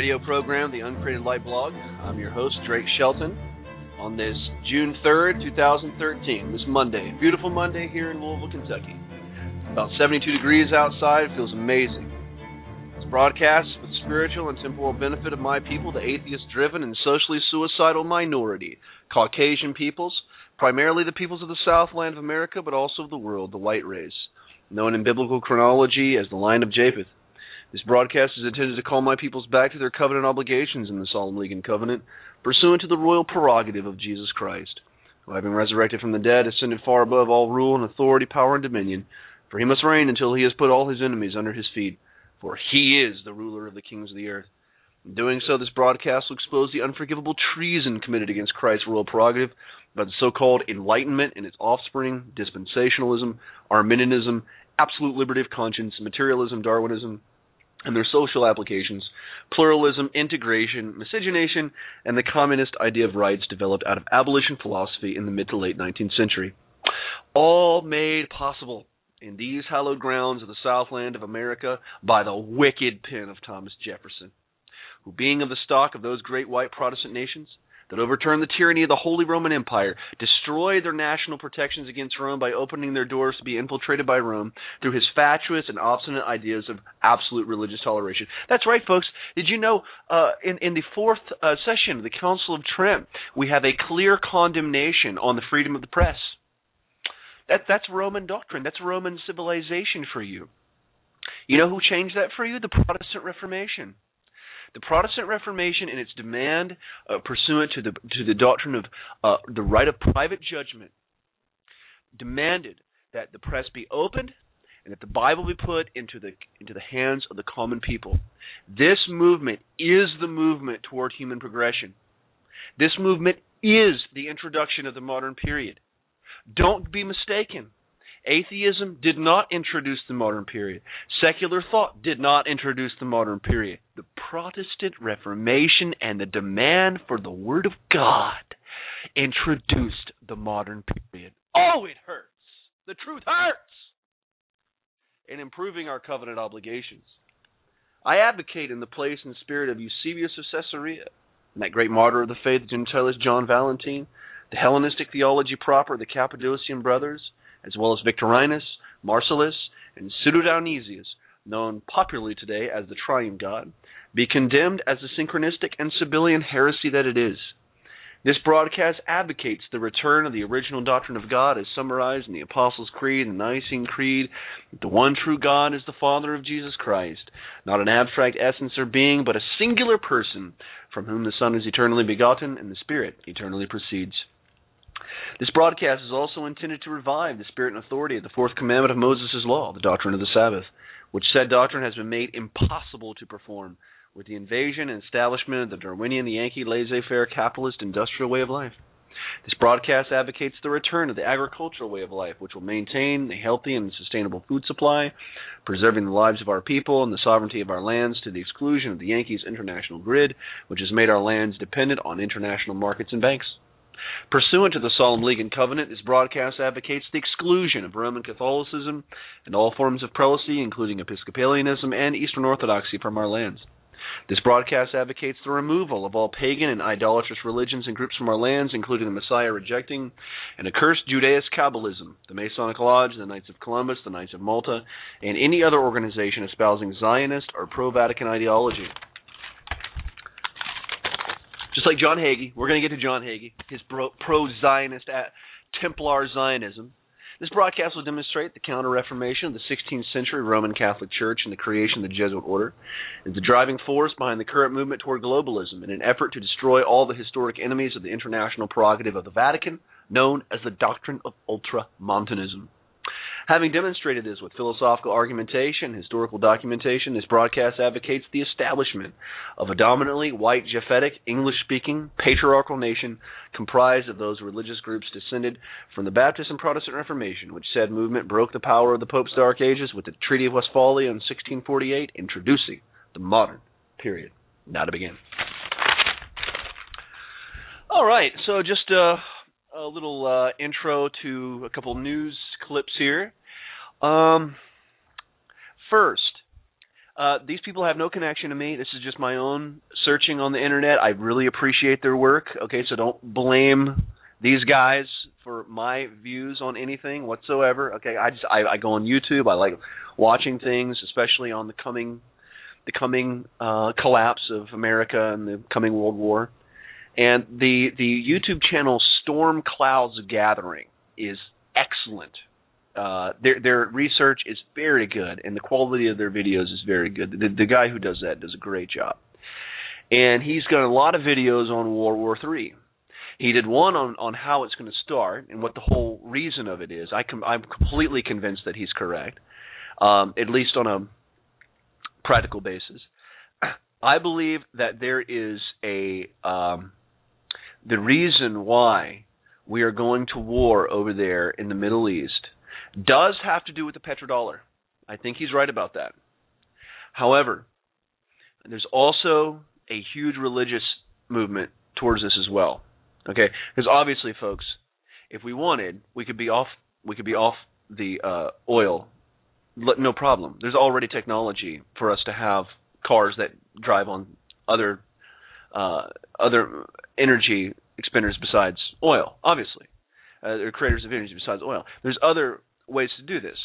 radio program, The Uncreated Light Blog. I'm your host, Drake Shelton, on this June 3rd, 2013, this Monday. Beautiful Monday here in Louisville, Kentucky. About 72 degrees outside, feels amazing. This broadcast for the spiritual and temporal benefit of my people, the atheist driven and socially suicidal minority, Caucasian peoples, primarily the peoples of the Southland of America, but also of the world, the white race, known in biblical chronology as the line of Japheth. This broadcast is intended to call my peoples back to their covenant obligations in the Solemn League and Covenant, pursuant to the royal prerogative of Jesus Christ, who, having resurrected from the dead, ascended far above all rule and authority, power, and dominion. For he must reign until he has put all his enemies under his feet, for he is the ruler of the kings of the earth. In doing so, this broadcast will expose the unforgivable treason committed against Christ's royal prerogative by the so-called Enlightenment and its offspring, dispensationalism, Arminianism, absolute liberty of conscience, materialism, Darwinism, and their social applications, pluralism, integration, miscegenation, and the communist idea of rights developed out of abolition philosophy in the mid to late 19th century. All made possible in these hallowed grounds of the Southland of America by the wicked pen of Thomas Jefferson, who, being of the stock of those great white Protestant nations, that overturned the tyranny of the Holy Roman Empire, destroyed their national protections against Rome by opening their doors to be infiltrated by Rome through his fatuous and obstinate ideas of absolute religious toleration. That's right, folks. Did you know uh, in, in the fourth uh, session of the Council of Trent, we have a clear condemnation on the freedom of the press? That, that's Roman doctrine. That's Roman civilization for you. You know who changed that for you? The Protestant Reformation. The Protestant Reformation, in its demand uh, pursuant to the to the doctrine of uh, the right of private judgment, demanded that the press be opened and that the Bible be put into the into the hands of the common people. This movement is the movement toward human progression. This movement is the introduction of the modern period. Don't be mistaken. Atheism did not introduce the modern period. Secular thought did not introduce the modern period. The Protestant Reformation and the demand for the Word of God introduced the modern period. Oh, it hurts. The truth hurts. In improving our covenant obligations, I advocate in the place and spirit of Eusebius of Caesarea, and that great martyr of the faith, Gentilis John Valentine, the Hellenistic theology proper, the Cappadocian brothers, as well as Victorinus, Marcellus, and Pseudo-Dionysius, known popularly today as the Triune God, be condemned as the synchronistic and Sabellian heresy that it is. This broadcast advocates the return of the original doctrine of God as summarized in the Apostles' Creed and the Nicene Creed. The one true God is the Father of Jesus Christ, not an abstract essence or being, but a singular person from whom the Son is eternally begotten and the Spirit eternally proceeds. This broadcast is also intended to revive the spirit and authority of the fourth commandment of Moses' law, the doctrine of the Sabbath, which said doctrine has been made impossible to perform with the invasion and establishment of the Darwinian, the Yankee, laissez-faire, capitalist, industrial way of life. This broadcast advocates the return of the agricultural way of life, which will maintain a healthy and sustainable food supply, preserving the lives of our people and the sovereignty of our lands to the exclusion of the Yankees' international grid, which has made our lands dependent on international markets and banks. Pursuant to the Solemn League and Covenant, this broadcast advocates the exclusion of Roman Catholicism and all forms of prelacy, including Episcopalianism and Eastern Orthodoxy, from our lands. This broadcast advocates the removal of all pagan and idolatrous religions and groups from our lands, including the Messiah rejecting and accursed Judaist Kabbalism, the Masonic Lodge, the Knights of Columbus, the Knights of Malta, and any other organization espousing Zionist or pro Vatican ideology. Just like John Hagee, we're going to get to John Hagee, his pro Zionist at uh, Templar Zionism. This broadcast will demonstrate the Counter Reformation of the 16th century Roman Catholic Church and the creation of the Jesuit order is the driving force behind the current movement toward globalism in an effort to destroy all the historic enemies of the international prerogative of the Vatican, known as the doctrine of ultramontanism. Having demonstrated this with philosophical argumentation, historical documentation, this broadcast advocates the establishment of a dominantly white, Japhetic, English speaking, patriarchal nation comprised of those religious groups descended from the Baptist and Protestant Reformation, which said movement broke the power of the Pope's Dark Ages with the Treaty of Westphalia in 1648, introducing the modern period. Now to begin. All right, so just a, a little uh, intro to a couple news clips here. Um, first, uh, these people have no connection to me. This is just my own searching on the internet. I really appreciate their work. Okay, so don't blame these guys for my views on anything whatsoever. Okay, I just I, I go on YouTube. I like watching things, especially on the coming the coming uh, collapse of America and the coming World War. And the the YouTube channel Storm Clouds Gathering is excellent uh, their their research is very good, and the quality of their videos is very good. The, the guy who does that does a great job, and he's got a lot of videos on World War Three. He did one on on how it's going to start and what the whole reason of it is. I com- I'm completely convinced that he's correct, um, at least on a practical basis. I believe that there is a um, the reason why we are going to war over there in the Middle East does have to do with the petrodollar. I think he's right about that. However, there's also a huge religious movement towards this as well. Okay, because obviously, folks, if we wanted, we could be off. We could be off the uh, oil, no problem. There's already technology for us to have cars that drive on other uh, other energy expenders besides oil. Obviously, uh, they're creators of energy besides oil. There's other ways to do this.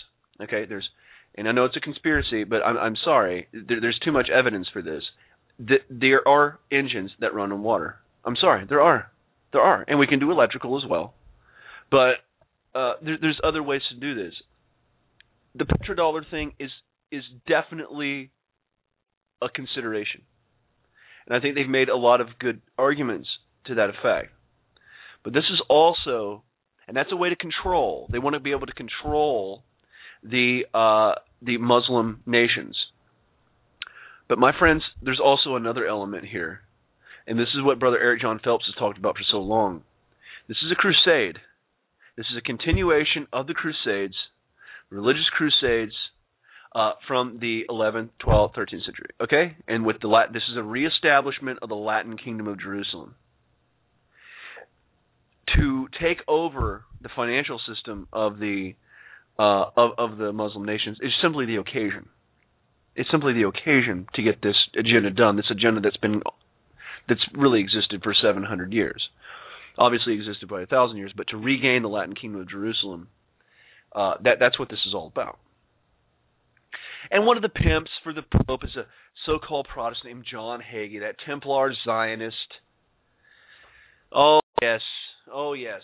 Okay, there's, and I know it's a conspiracy, but I'm, I'm sorry, there, there's too much evidence for this. The, there are engines that run on water. I'm sorry, there are, there are, and we can do electrical as well, but uh, there, there's other ways to do this. The petrodollar thing is is definitely a consideration, and I think they've made a lot of good arguments to that effect. But this is also and that's a way to control. They want to be able to control the uh, the Muslim nations. But my friends, there's also another element here, and this is what Brother Eric John Phelps has talked about for so long. This is a crusade. This is a continuation of the Crusades, religious crusades uh, from the 11th, 12th, 13th century. Okay, and with the Latin, this is a reestablishment of the Latin Kingdom of Jerusalem to take over the financial system of the uh, of of the Muslim nations is simply the occasion. It's simply the occasion to get this agenda done. This agenda that's been that's really existed for 700 years, obviously existed by a thousand years, but to regain the Latin Kingdom of Jerusalem, uh, that that's what this is all about. And one of the pimps for the Pope is a so-called Protestant named John Hagee, that Templar Zionist. Oh yes, Oh yes.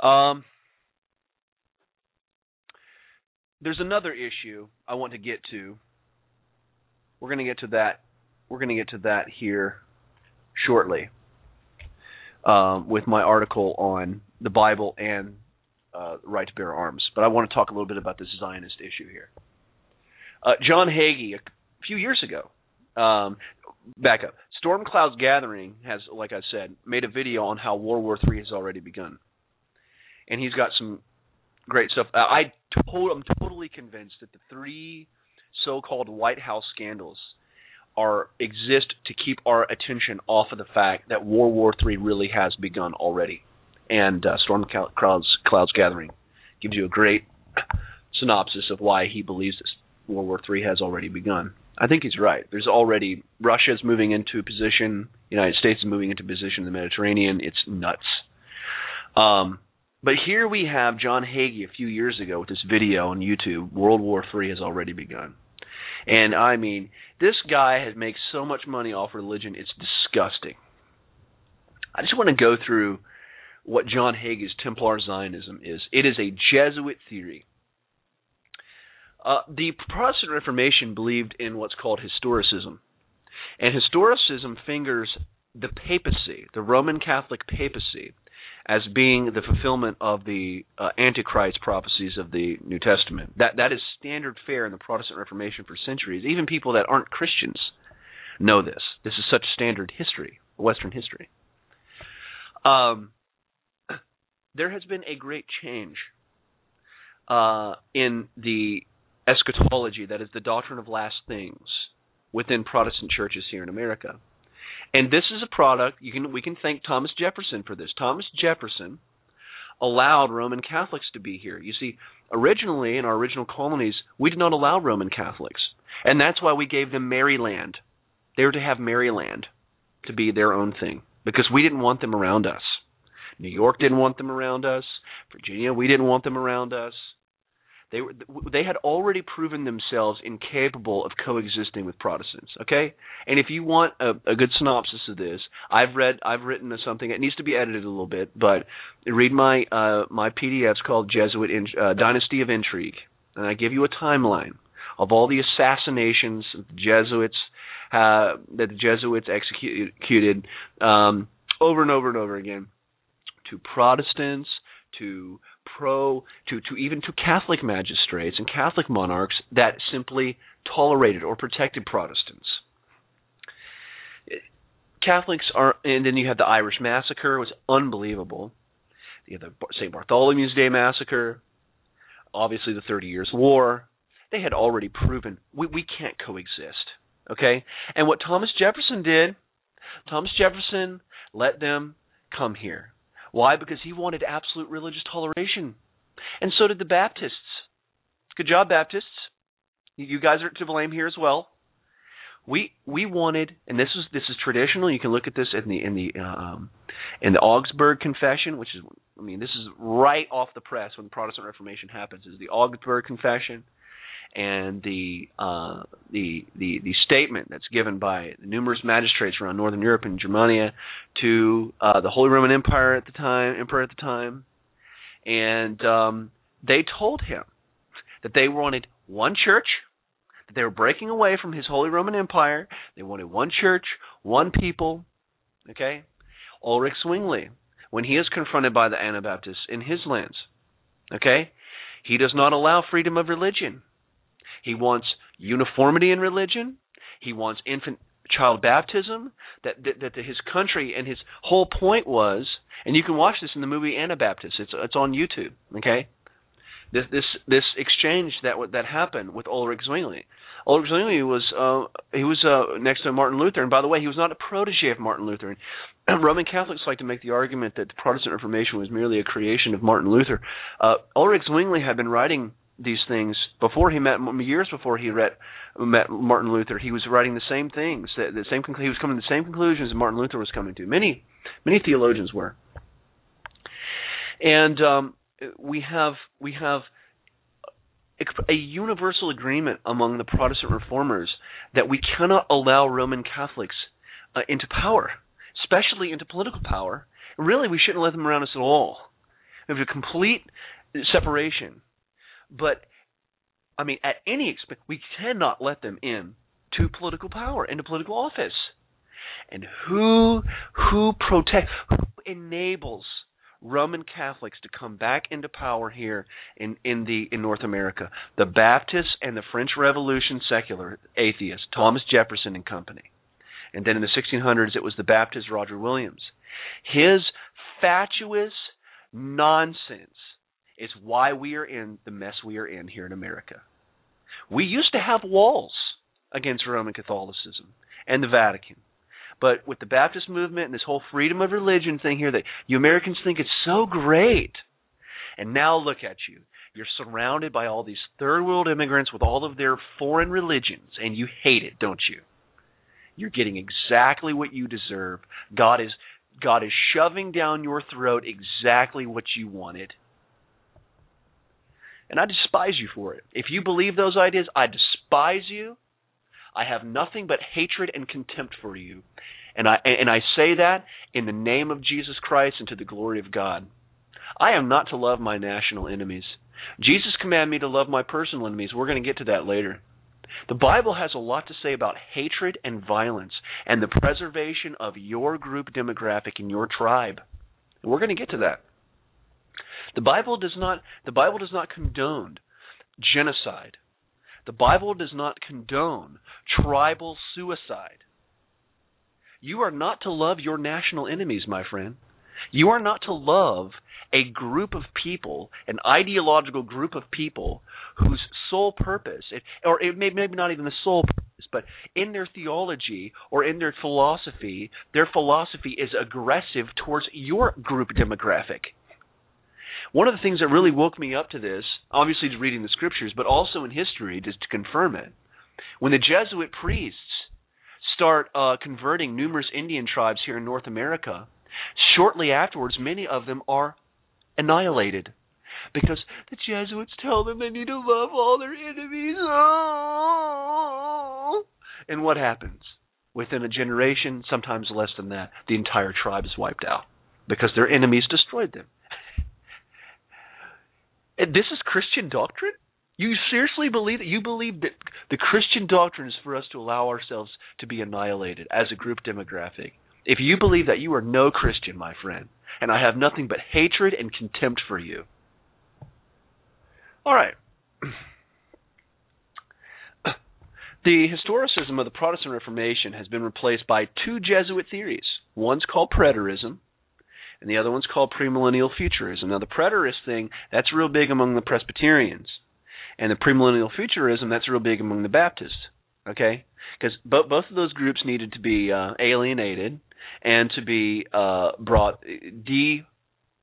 Um, there's another issue I want to get to. We're going to get to that. We're going to get to that here shortly um, with my article on the Bible and uh, right to bear arms. But I want to talk a little bit about this Zionist issue here. Uh, John Hagee, a few years ago, um, back up. Storm Clouds Gathering has, like I said, made a video on how World War III has already begun, and he's got some great stuff. Uh, I to- I'm totally convinced that the three so-called White House scandals are exist to keep our attention off of the fact that World War III really has begun already. And uh, Storm Clouds, Gathering gives you a great synopsis of why he believes this World War III has already begun. I think he's right. There's already Russia's moving into a position, United States is moving into position in the Mediterranean. It's nuts. Um, but here we have John Hagee a few years ago with this video on YouTube. World War III has already begun. And I mean, this guy has made so much money off religion, it's disgusting. I just want to go through what John Hagee's Templar Zionism is. It is a Jesuit theory. Uh, the Protestant Reformation believed in what's called historicism. And historicism fingers the papacy, the Roman Catholic papacy, as being the fulfillment of the uh, Antichrist prophecies of the New Testament. That that is standard fare in the Protestant Reformation for centuries. Even people that aren't Christians know this. This is such standard history, Western history. Um, there has been a great change uh, in the eschatology, that is the doctrine of last things, within Protestant churches here in America. And this is a product you can we can thank Thomas Jefferson for this. Thomas Jefferson allowed Roman Catholics to be here. You see, originally in our original colonies, we did not allow Roman Catholics. And that's why we gave them Maryland. They were to have Maryland to be their own thing because we didn't want them around us. New York didn't want them around us. Virginia, we didn't want them around us. They were they had already proven themselves incapable of coexisting with Protestants. Okay, and if you want a, a good synopsis of this, I've read I've written something. It needs to be edited a little bit, but read my uh, my PDFs called Jesuit in, uh, Dynasty of Intrigue, and I give you a timeline of all the assassinations of the Jesuits uh, that the Jesuits executed um, over and over and over again to Protestants, to pro to, to even to Catholic magistrates and Catholic monarchs that simply tolerated or protected Protestants. Catholics are, and then you have the Irish Massacre, it was unbelievable. You have the St. Bartholomew's Day Massacre, obviously the Thirty Years' War. They had already proven we, we can't coexist. Okay? And what Thomas Jefferson did, Thomas Jefferson let them come here. Why? Because he wanted absolute religious toleration. And so did the Baptists. Good job, Baptists. You guys are to blame here as well. We we wanted, and this is this is traditional. You can look at this in the in the um, in the Augsburg Confession, which is I mean this is right off the press when the Protestant Reformation happens. Is the Augsburg Confession and the uh, the the the statement that's given by numerous magistrates around Northern Europe and Germania to uh, the Holy Roman Empire at the time, emperor at the time, and um, they told him that they wanted one church, that they were breaking away from his Holy Roman Empire. They wanted one church, one people. Okay, Ulrich Zwingli, when he is confronted by the Anabaptists in his lands, okay, he does not allow freedom of religion. He wants uniformity in religion. He wants infant child baptism. That, that that his country and his whole point was, and you can watch this in the movie Anabaptist. It's it's on YouTube. Okay, this this this exchange that that happened with Ulrich Zwingli. Ulrich Zwingli was uh, he was uh, next to Martin Luther, and by the way, he was not a protege of Martin Luther. Roman Catholics like to make the argument that the Protestant Reformation was merely a creation of Martin Luther. Uh, Ulrich Zwingli had been writing these things before he met years before he read, met Martin Luther. He was writing the same things. The, the same he was coming to the same conclusions Martin Luther was coming to. Many many theologians were. And um, we have we have a universal agreement among the Protestant reformers that we cannot allow Roman Catholics uh, into power, especially into political power. Really, we shouldn't let them around us at all. We have a complete separation but I mean, at any expense, we cannot let them in to political power, into political office. And who who protects, who enables Roman Catholics to come back into power here in, in the in North America? The Baptists and the French Revolution secular atheists, Thomas Jefferson and company. And then in the 1600s, it was the Baptist Roger Williams. His fatuous nonsense it's why we are in the mess we are in here in America. We used to have walls against Roman Catholicism, and the Vatican. But with the Baptist movement and this whole freedom of religion thing here that you Americans think it's so great. And now look at you. You're surrounded by all these third world immigrants with all of their foreign religions and you hate it, don't you? You're getting exactly what you deserve. God is God is shoving down your throat exactly what you wanted. And I despise you for it. If you believe those ideas, I despise you. I have nothing but hatred and contempt for you. And I and I say that in the name of Jesus Christ and to the glory of God. I am not to love my national enemies. Jesus commanded me to love my personal enemies. We're going to get to that later. The Bible has a lot to say about hatred and violence and the preservation of your group demographic in your tribe. And we're going to get to that. The Bible does not the Bible does not condone genocide. The Bible does not condone tribal suicide. You are not to love your national enemies, my friend. You are not to love a group of people, an ideological group of people whose sole purpose, or it may, maybe not even the sole purpose, but in their theology or in their philosophy, their philosophy is aggressive towards your group demographic. One of the things that really woke me up to this, obviously just reading the scriptures, but also in history, just to confirm it, when the Jesuit priests start uh, converting numerous Indian tribes here in North America, shortly afterwards, many of them are annihilated because the Jesuits tell them they need to love all their enemies. Oh. And what happens? Within a generation, sometimes less than that, the entire tribe is wiped out because their enemies destroyed them. This is Christian doctrine? You seriously believe that? You believe that the Christian doctrine is for us to allow ourselves to be annihilated as a group demographic? If you believe that, you are no Christian, my friend. And I have nothing but hatred and contempt for you. All right. The historicism of the Protestant Reformation has been replaced by two Jesuit theories. One's called preterism, and the other one's called premillennial futurism. Now, the preterist thing, that's real big among the Presbyterians. And the premillennial futurism, that's real big among the Baptists. Okay? Because bo- both of those groups needed to be uh, alienated and to be uh, brought de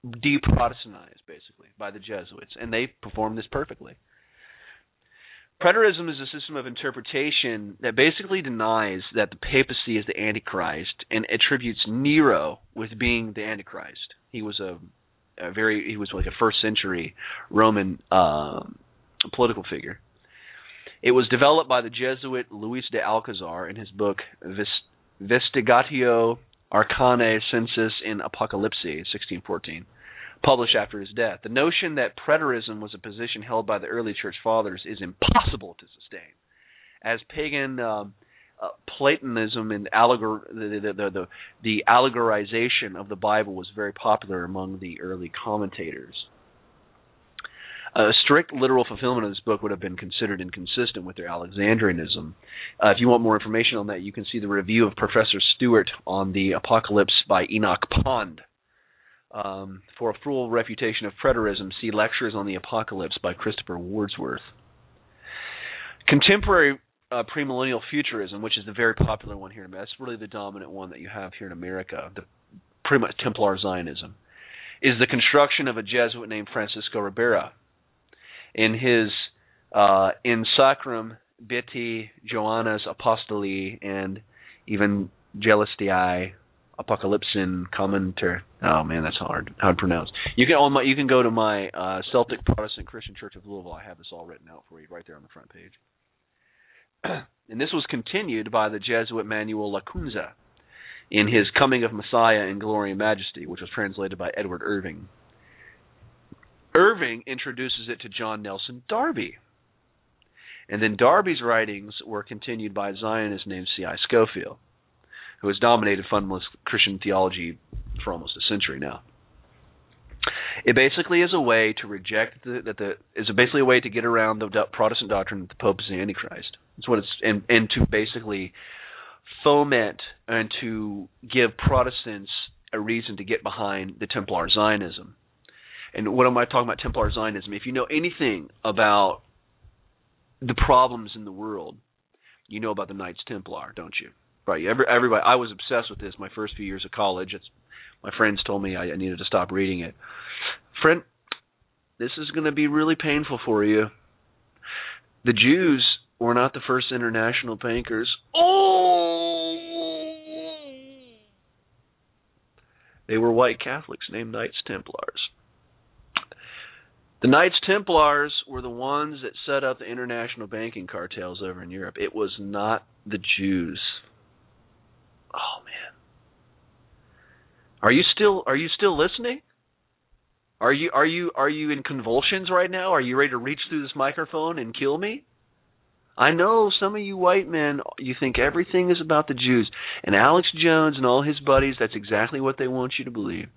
de-Protestantized, basically, by the Jesuits, and they performed this perfectly. Preterism is a system of interpretation that basically denies that the papacy is the Antichrist and attributes Nero with being the Antichrist. He was a, a very he was like a first century Roman uh, political figure. It was developed by the Jesuit Luis de Alcazar in his book Vestigatio Arcanae Sensus in Apocalypse, 1614 published after his death. The notion that preterism was a position held by the early church fathers is impossible to sustain, as pagan um, uh, Platonism and allegor- the, the, the, the, allegorization of the Bible was very popular among the early commentators. A strict literal fulfillment of this book would have been considered inconsistent with their Alexandrianism. Uh, if you want more information on that, you can see the review of Professor Stuart on the Apocalypse by Enoch Pond. Um, for a full refutation of preterism, see Lectures on the Apocalypse by Christopher Wordsworth. Contemporary uh, premillennial futurism, which is the very popular one here, in America, that's really the dominant one that you have here in America, the pretty much Templar Zionism, is the construction of a Jesuit named Francisco Ribera. In his uh, In Sacrum Beati Joannes Apostoli and even Gelestii Apocalypsin Commenter. Oh man, that's hard hard to pronounce. You can on my you can go to my uh, Celtic Protestant Christian Church of Louisville. I have this all written out for you right there on the front page. and this was continued by the Jesuit Manuel Lacunza in his Coming of Messiah in Glory and Majesty, which was translated by Edward Irving. Irving introduces it to John Nelson Darby. And then Darby's writings were continued by a Zionist named C.I. Scofield who has dominated fundamentalist Christian theology for almost a century now. It basically is a way to reject the, that the is basically a way to get around the Protestant doctrine that the Pope is the Antichrist. That's what it's and and to basically foment and to give Protestants a reason to get behind the Templar Zionism. And what am I talking about Templar Zionism? If you know anything about the problems in the world, you know about the Knights Templar, don't you? Right. Every, everybody. I was obsessed with this my first few years of college. It's my friends told me I, I needed to stop reading it. Friend, this is going to be really painful for you. The Jews were not the first international bankers. Oh! They were white Catholics named Knights Templars. The Knights Templars were the ones that set up the international banking cartels over in Europe. It was not the Jews. Oh man. Are you still are you still listening? Are you are you are you in convulsions right now? Are you ready to reach through this microphone and kill me? I know some of you white men, you think everything is about the Jews. And Alex Jones and all his buddies, that's exactly what they want you to believe.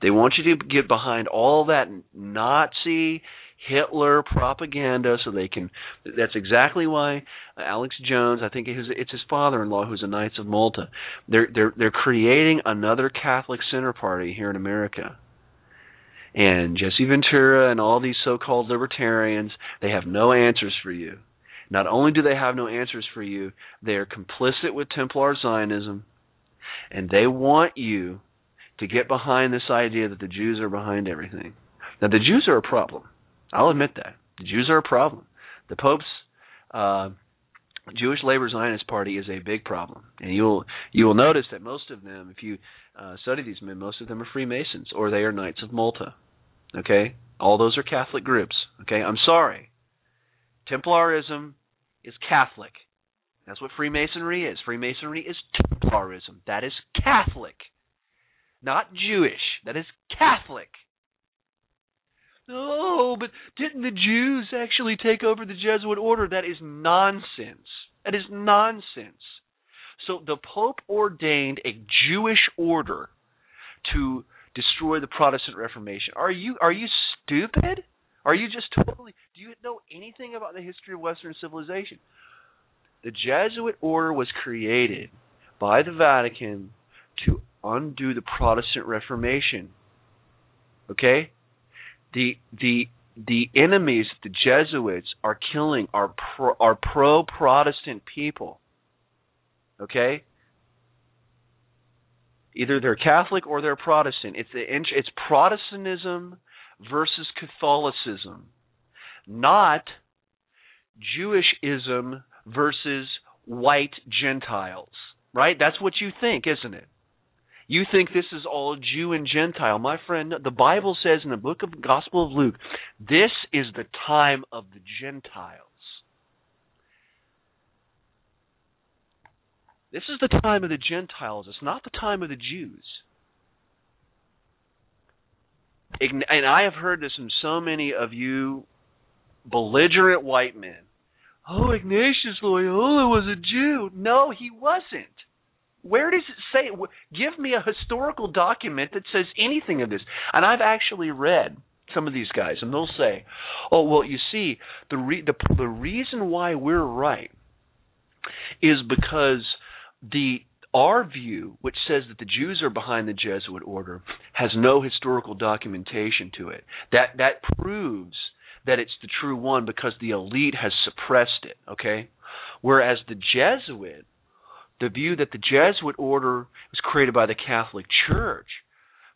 They want you to get behind all that Nazi Hitler propaganda so they can that's exactly why Alex Jones I think it's his father-in-law who's a Knights of Malta they're they're they're creating another Catholic center party here in America and Jesse Ventura and all these so-called libertarians they have no answers for you not only do they have no answers for you, they are complicit with Templar Zionism, and they want you to get behind this idea that the Jews are behind everything. Now, the Jews are a problem. I'll admit that. The Jews are a problem. The Pope's uh, Jewish Labor Zionist Party is a big problem, and you'll you will notice that most of them, if you uh, study these men, most of them are Freemasons or they are Knights of Malta. Okay, all those are Catholic groups. Okay, I'm sorry. Templarism is Catholic. That's what Freemasonry is. Freemasonry is Templarism. That is Catholic. Not Jewish. That is Catholic. Oh, but didn't the Jews actually take over the Jesuit order? That is nonsense. That is nonsense. So the Pope ordained a Jewish order to destroy the Protestant Reformation. Are you are you stupid? Are you just totally do you know anything about the history of Western civilization? The Jesuit order was created by the Vatican to undo the Protestant Reformation. Okay? The the the enemies the Jesuits are killing are pro, are pro Protestant people. Okay? Either they're Catholic or they're Protestant. It's the it's Protestantism versus Catholicism, not Jewishism versus white Gentiles. Right? That's what you think, isn't it? You think this is all Jew and Gentile. My friend, the Bible says in the book of Gospel of Luke, this is the time of the Gentiles. This is the time of the Gentiles. It's not the time of the Jews. And I have heard this from so many of you belligerent white men. Oh, Ignatius Loyola was a Jew. No, he wasn't. Where does it say? Give me a historical document that says anything of this. And I've actually read some of these guys, and they'll say, "Oh, well, you see, the re- the the reason why we're right is because the our view, which says that the Jews are behind the Jesuit order, has no historical documentation to it. That that proves that it's the true one because the elite has suppressed it. Okay, whereas the Jesuit the view that the Jesuit order was created by the Catholic Church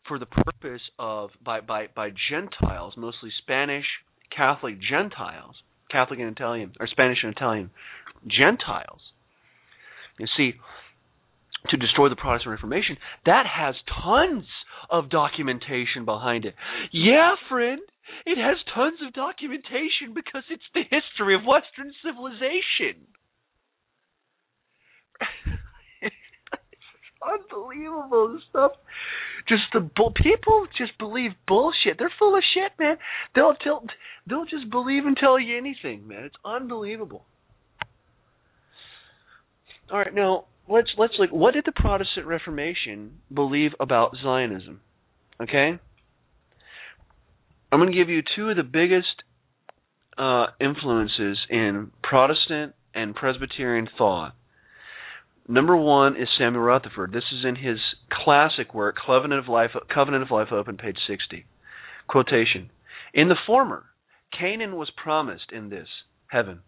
for the purpose of by by by Gentiles, mostly Spanish Catholic Gentiles, Catholic and Italian or Spanish and Italian Gentiles. You see, to destroy the Protestant Reformation, that has tons of documentation behind it. Yeah, friend, it has tons of documentation because it's the history of Western civilization. unbelievable stuff. Just the bull, people just believe bullshit. They're full of shit, man. They'll they'll they'll just believe and tell you anything, man. It's unbelievable. All right, now let's let's look. What did the Protestant Reformation believe about Zionism? Okay, I'm going to give you two of the biggest uh, influences in Protestant and Presbyterian thought Number one is Samuel Rutherford. This is in his classic work, Covenant of Life, Covenant of Life Open, page 60. Quotation. In the former, Canaan was promised in this, heaven.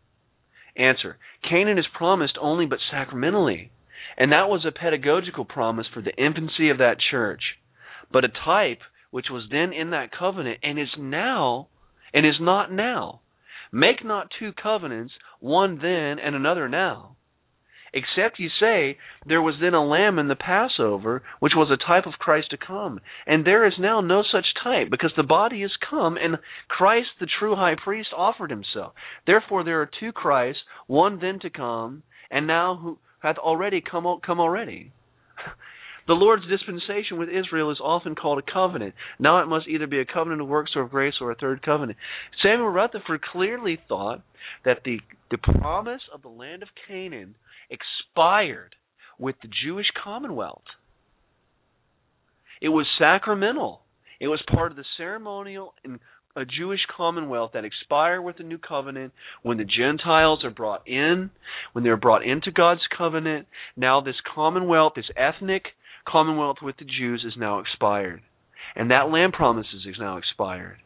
Answer. Canaan is promised only but sacramentally, And that was a pedagogical promise for the infancy of that church, but a type which was then in that covenant and is now and is not now. Make not two covenants, one then and another now. Except you say, There was then a lamb in the Passover, which was a type of Christ to come. And there is now no such type, because the body is come, and Christ, the true high priest, offered himself. Therefore there are two Christs, one then to come, and now who hath already come, come already. The Lord's dispensation with Israel is often called a covenant. Now it must either be a covenant of works or of grace or a third covenant. Samuel Rutherford clearly thought that the, the promise of the land of Canaan expired with the Jewish commonwealth. It was sacramental. It was part of the ceremonial and a uh, Jewish commonwealth that expired with the new covenant when the Gentiles are brought in, when they're brought into God's covenant. Now this commonwealth, this ethnic commonwealth with the Jews is now expired. And that land promises is now expired.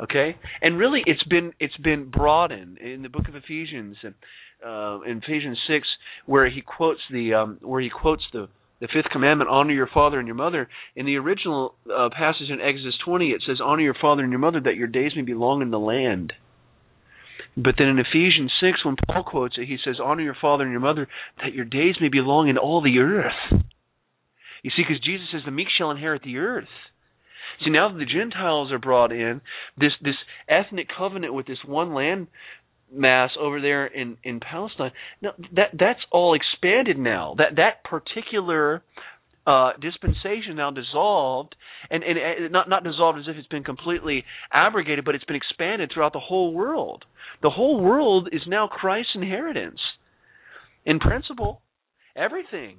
Okay? And really it's been it's been broadened in the book of Ephesians uh, in Ephesians six where he quotes the um, where he quotes the the fifth commandment honor your father and your mother in the original uh, passage in exodus 20 it says honor your father and your mother that your days may be long in the land but then in ephesians 6 when paul quotes it he says honor your father and your mother that your days may be long in all the earth you see, because Jesus says the meek shall inherit the earth. See, now that the Gentiles are brought in, this this ethnic covenant with this one land mass over there in in Palestine, now that that's all expanded now. That that particular uh, dispensation now dissolved, and, and not not dissolved as if it's been completely abrogated, but it's been expanded throughout the whole world. The whole world is now Christ's inheritance. In principle, everything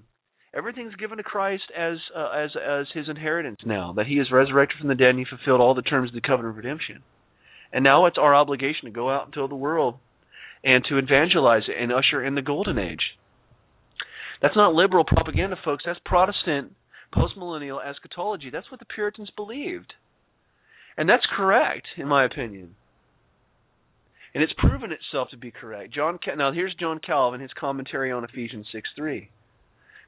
Everything's given to Christ as uh, as as his inheritance now that he is resurrected from the dead and he fulfilled all the terms of the covenant of redemption. And now it's our obligation to go out into the world and to evangelize it and usher in the golden age. That's not liberal propaganda, folks. That's Protestant postmillennial eschatology. That's what the Puritans believed. And that's correct, in my opinion. And it's proven itself to be correct. John now here's John Calvin, his commentary on Ephesians 6 3.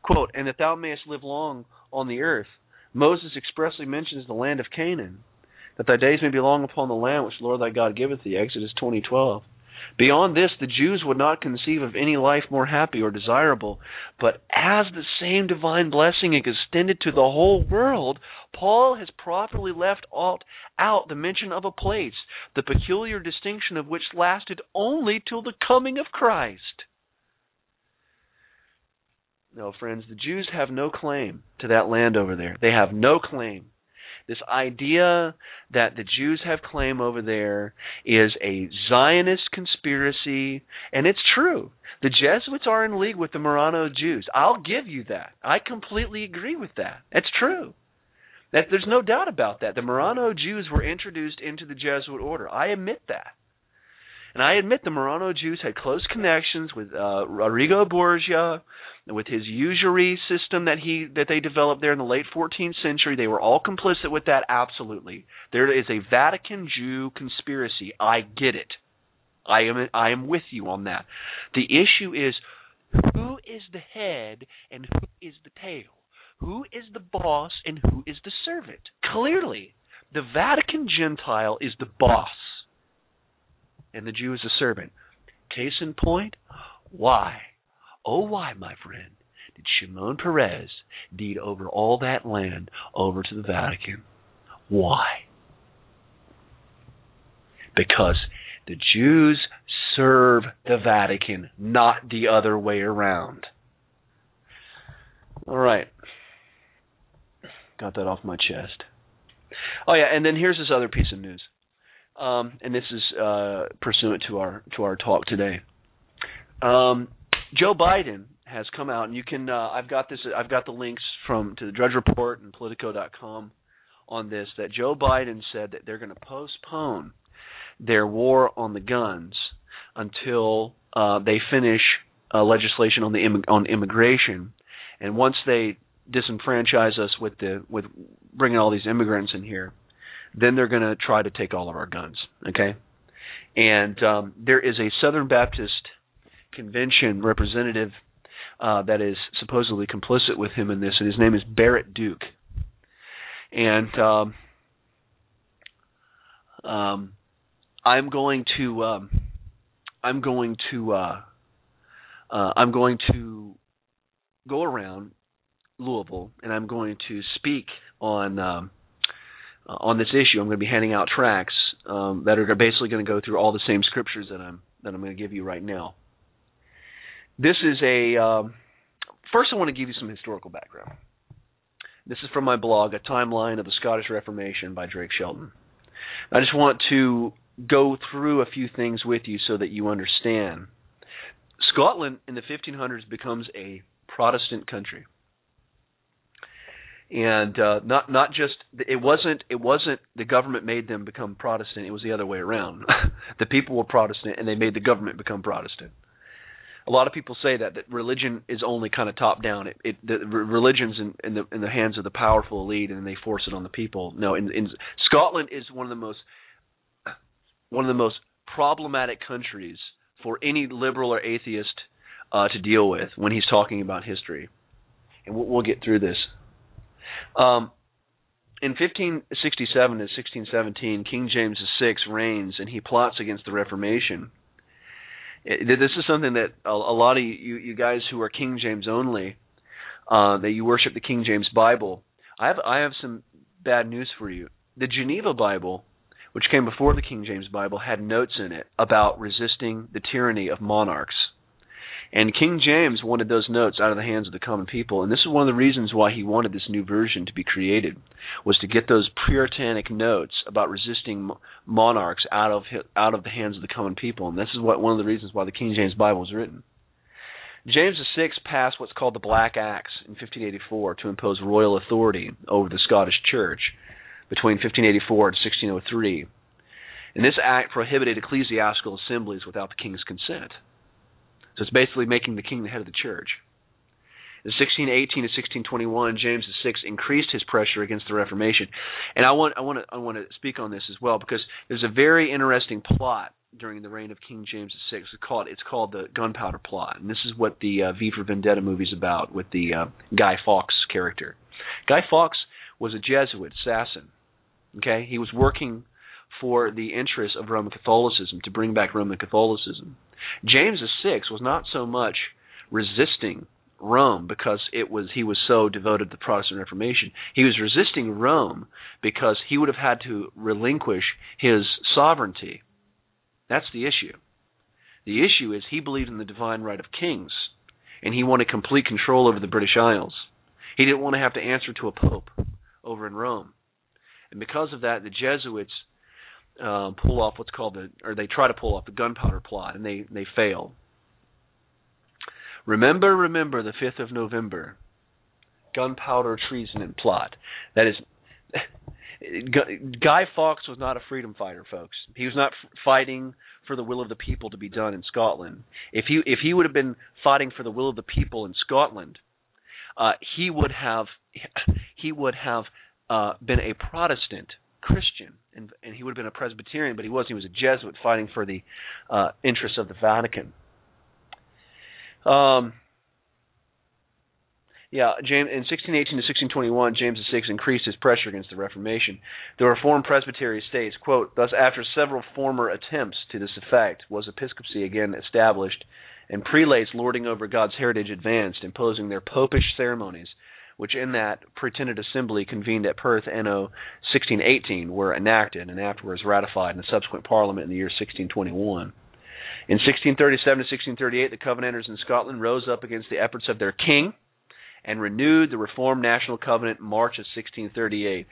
Quote, and that thou mayest live long on the earth. Moses expressly mentions the land of Canaan, that thy days may be long upon the land which the Lord thy God giveth thee. Exodus twenty twelve. Beyond this, the Jews would not conceive of any life more happy or desirable. But as the same divine blessing extended to the whole world, Paul has properly left out the mention of a place, the peculiar distinction of which lasted only till the coming of Christ. No, friends, the Jews have no claim to that land over there. They have no claim. This idea that the Jews have claim over there is a Zionist conspiracy, and it's true. The Jesuits are in league with the Marrano Jews. I'll give you that. I completely agree with that. It's true. That there's no doubt about that. The Marrano Jews were introduced into the Jesuit order. I admit that. And I admit the Marrano Jews had close connections with uh, Rodrigo Borgia, with his usury system that he that they developed there in the late 14th century. They were all complicit with that. Absolutely, there is a Vatican Jew conspiracy. I get it. I am I am with you on that. The issue is who is the head and who is the tail. Who is the boss and who is the servant? Clearly, the Vatican Gentile is the boss and the Jew is the servant. Case in point, why? Oh, why, my friend, did Shimon Peres deed over all that land over to the Vatican? Why? Because the Jews serve the Vatican, not the other way around. All right. Got that off my chest. Oh yeah, and then here's this other piece of news um, and this is uh, pursuant to our to our talk today. Um, Joe Biden has come out, and you can. Uh, I've got this. I've got the links from to the Drudge Report and Politico.com on this. That Joe Biden said that they're going to postpone their war on the guns until uh, they finish uh, legislation on the Im- on immigration, and once they disenfranchise us with the with bringing all these immigrants in here, then they're going to try to take all of our guns. Okay, and um, there is a Southern Baptist Convention representative uh, that is supposedly complicit with him in this, and his name is Barrett Duke. And um, um, I'm going to um, I'm going to uh, uh, I'm going to go around Louisville, and I'm going to speak on um, uh, on this issue. I'm going to be handing out tracts um, that are basically going to go through all the same scriptures that I'm that I'm going to give you right now. This is a um, first. I want to give you some historical background. This is from my blog, A Timeline of the Scottish Reformation by Drake Shelton. I just want to go through a few things with you so that you understand. Scotland in the 1500s becomes a Protestant country and uh, not not just it wasn't it wasn't the government made them become Protestant. It was the other way around. the people were Protestant, and they made the government become Protestant. A lot of people say that that religion is only kind of top down. It, it the religion's in, in the in the hands of the powerful elite, and they force it on the people. No, in, in Scotland is one of the most one of the most problematic countries for any liberal or atheist uh, to deal with when he's talking about history. And we'll, we'll get through this. Um, in 1567 to 1617, King James VI reigns and he plots against the Reformation. This is something that a, a lot of you, you, guys who are King James only, uh, that you worship the King James Bible, I have I have some bad news for you. The Geneva Bible, which came before the King James Bible, had notes in it about resisting the tyranny of monarchs. And King James wanted those notes out of the hands of the common people, and this is one of the reasons why he wanted this new version to be created, was to get those puritanic notes about resisting monarchs out of out of the hands of the common people, and this is what one of the reasons why the King James Bible was written. James VI passed what's called the Black Acts in 1584 to impose royal authority over the Scottish Church between 1584 and 1603. And this act prohibited ecclesiastical assemblies without the king's consent. So it's basically making the king the head of the church. In 1618 to 1621, James VI increased his pressure against the Reformation, and I want I want to I want to speak on this as well because there's a very interesting plot during the reign of King James VI. It's called it's called the Gunpowder Plot, and this is what the uh, V for Vendetta movie is about with the uh, Guy Fawkes character. Guy Fawkes was a Jesuit assassin. Okay, he was working for the interests of Roman Catholicism to bring back Roman Catholicism. James VI was not so much resisting Rome because it was he was so devoted to the Protestant Reformation. He was resisting Rome because he would have had to relinquish his sovereignty. That's the issue. The issue is he believed in the divine right of kings, and he wanted complete control over the British Isles. He didn't want to have to answer to a pope over in Rome. And because of that, the Jesuits uh, pull off what's called the, or they try to pull off the gunpowder plot, and they they fail. Remember, remember the fifth of November, gunpowder treason and plot. That is. Guy Fawkes was not a freedom fighter, folks. He was not f- fighting for the will of the people to be done in Scotland. If he if he would have been fighting for the will of the people in Scotland, uh, he would have he would have uh, been a Protestant Christian, and, and he would have been a Presbyterian, but he wasn't. He was a Jesuit fighting for the uh, interests of the Vatican. Um, yeah, James in 1618 to 1621, James VI increased his pressure against the Reformation. The Reformed Presbytery states, quote, Thus after several former attempts to this effect, was episcopacy again established, and prelates lording over God's heritage advanced, imposing their popish ceremonies which in that pretended assembly convened at Perth anno 1618 were enacted and afterwards ratified in the subsequent Parliament in the year 1621. In 1637 to 1638, the Covenanters in Scotland rose up against the efforts of their king and renewed the Reformed National Covenant in March of 1638.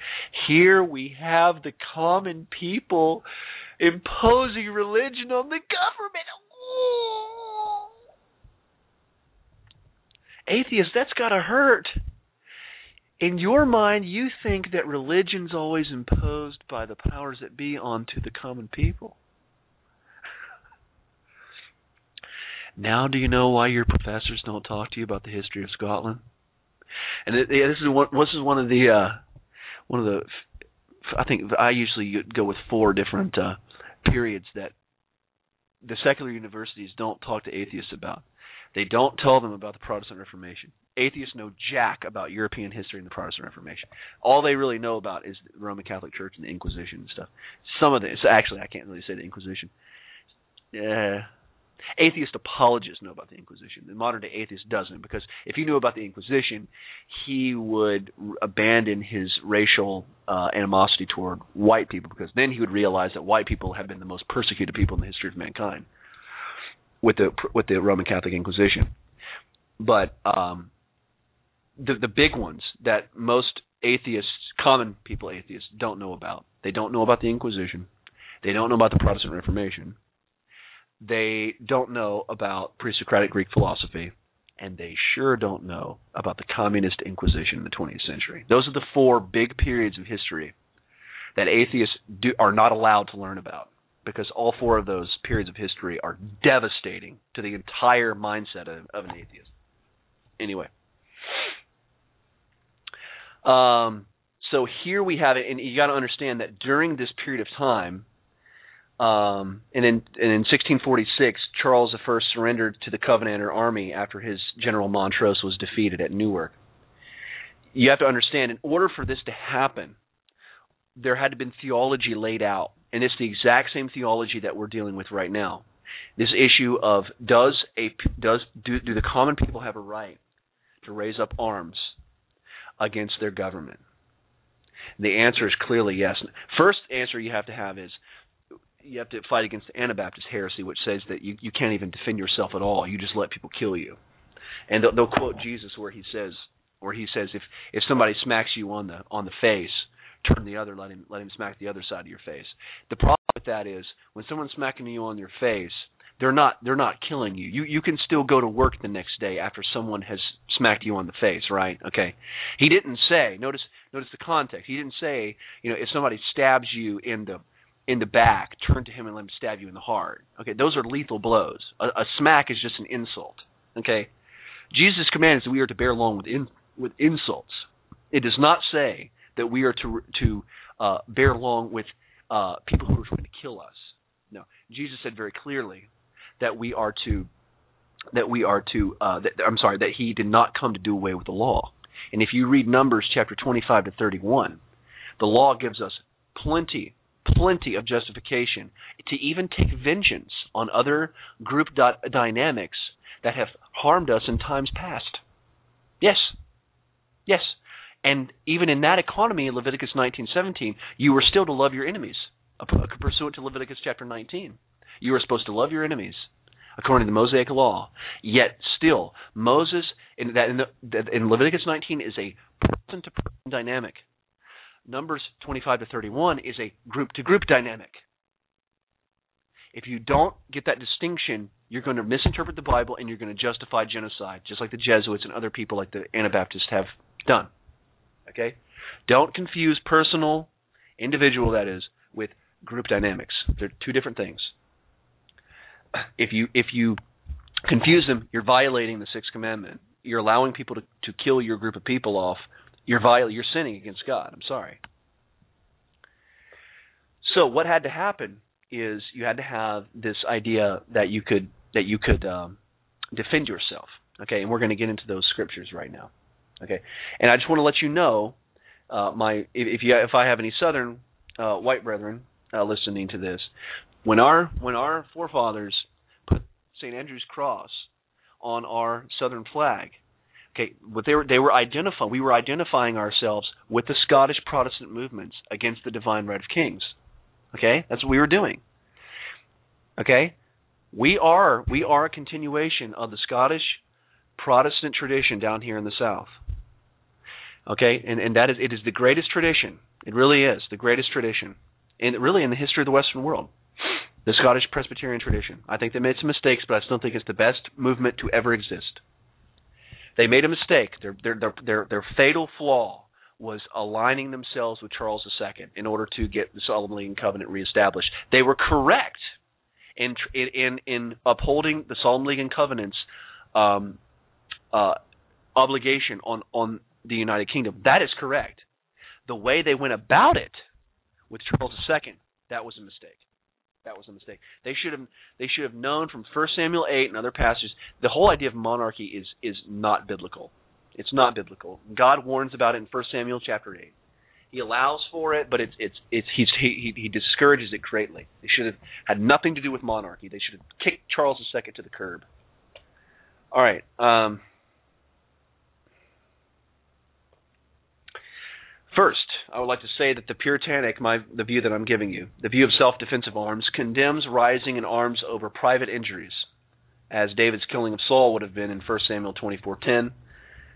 Here we have the common people imposing religion on the government. Ooh. Atheists, that's got to hurt in your mind, you think that religion's always imposed by the powers that be onto the common people. now, do you know why your professors don't talk to you about the history of Scotland? And it, this is one. This is one of the uh, one of the. I think I usually go with four different uh, periods that the secular universities don't talk to atheists about. They don't tell them about the Protestant Reformation. Atheists know jack about European history and the Protestant Reformation. All they really know about is the Roman Catholic Church and the Inquisition and stuff. Some of the actually I can't really say the Inquisition. Yeah, atheist apologists know about the Inquisition. The modern day atheist doesn't, because if he knew about the Inquisition, he would r- abandon his racial uh, animosity toward white people, because then he would realize that white people have been the most persecuted people in the history of mankind with the with the Roman Catholic Inquisition. But um, the the big ones that most atheists, common people atheists, don't know about. They don't know about the Inquisition. They don't know about the Protestant Reformation they don't know about pre-Socratic Greek philosophy, and they sure don't know about the communist inquisition in the 20th century. Those are the four big periods of history that atheists do, are not allowed to learn about because all four of those periods of history are devastating to the entire mindset of, of an atheist. Anyway, um, so here we have it, and you got to understand that during this period of time, um, and in and in 1646, Charles I surrendered to the Covenanter army after his general Montrose was defeated at Newark. You have to understand, in order for this to happen, there had to been theology laid out, and it's the exact same theology that we're dealing with right now. This issue of does a does do, do the common people have a right to raise up arms against their government? The answer is clearly yes. First answer you have to have is you have to fight against the Anabaptist heresy, which says that you you can't even defend yourself at all. You just let people kill you. And they'll, they'll quote Jesus where he says where he says if if somebody smacks you on the on the face, turn the other, let him let him smack the other side of your face. The problem with that is when someone's smacking you on your face, they're not they're not killing you. You you can still go to work the next day after someone has smacked you on the face, right? Okay. He didn't say notice notice the context. He didn't say, you know, if somebody stabs you in the in the back, turn to him and let him stab you in the heart. Okay, those are lethal blows. A, a smack is just an insult. Okay, Jesus' command is that we are to bear along with in, with insults. It does not say that we are to to uh, bear along with uh, people who are trying to kill us. No, Jesus said very clearly that we are to that we are to. Uh, that, I'm sorry, that He did not come to do away with the law. And if you read Numbers chapter 25 to 31, the law gives us plenty plenty of justification to even take vengeance on other group dynamics that have harmed us in times past. Yes. Yes. And even in that economy Leviticus 19:17, you were still to love your enemies, pursuant to Leviticus chapter 19. You were supposed to love your enemies according to the Mosaic law. Yet still, Moses in that in, the, in Leviticus 19 is a person to person dynamic. Numbers 25 to 31 is a group to group dynamic. If you don't get that distinction, you're going to misinterpret the Bible and you're going to justify genocide, just like the Jesuits and other people like the Anabaptists have done. Okay? Don't confuse personal, individual, that is, with group dynamics. They're two different things. If you if you confuse them, you're violating the sixth commandment. You're allowing people to, to kill your group of people off you're viol- you're sinning against God. I'm sorry. So what had to happen is you had to have this idea that you could that you could um, defend yourself. Okay, and we're going to get into those scriptures right now. Okay, and I just want to let you know, uh, my if, you if I have any Southern uh, white brethren uh, listening to this, when our when our forefathers put St. Andrew's cross on our Southern flag, Okay, what they were they were identifying we were identifying ourselves with the Scottish Protestant movements against the divine right of kings. Okay? That's what we were doing. Okay? We are we are a continuation of the Scottish Protestant tradition down here in the South. Okay? And and that is it is the greatest tradition. It really is the greatest tradition. Really in the history of the Western world. The Scottish Presbyterian tradition. I think they made some mistakes, but I still think it's the best movement to ever exist. They made a mistake. Their their their their, their fatal flaw was aligning themselves with Charles II in order to get the Solemn League and Covenant reestablished. They were correct in in in upholding the Solemn League and Covenant's um, uh, obligation on on the United Kingdom. That is correct. The way they went about it with Charles II, that was a mistake. That was a mistake. They should have they should have known from 1 Samuel 8 and other passages. The whole idea of monarchy is is not biblical. It's not biblical. God warns about it in 1 Samuel chapter 8. He allows for it, but it's it's it's he's, he he discourages it greatly. They should have had nothing to do with monarchy. They should have kicked Charles II to the curb. All right. Um, First, I would like to say that the Puritanic, my, the view that I'm giving you, the view of self-defensive arms, condemns rising in arms over private injuries, as David's killing of Saul would have been in 1 Samuel 24:10,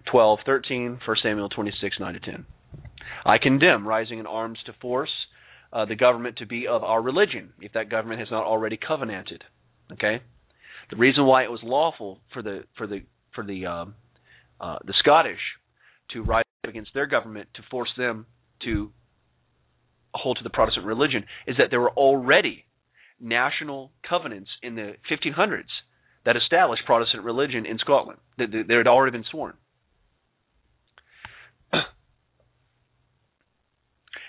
12:13, 1 Samuel 26:9-10. I condemn rising in arms to force uh, the government to be of our religion, if that government has not already covenanted. Okay, the reason why it was lawful for the for the for the uh, uh, the Scottish to rise against their government to force them to hold to the Protestant religion is that there were already national covenants in the 1500s that established Protestant religion in Scotland. They, had already been sworn.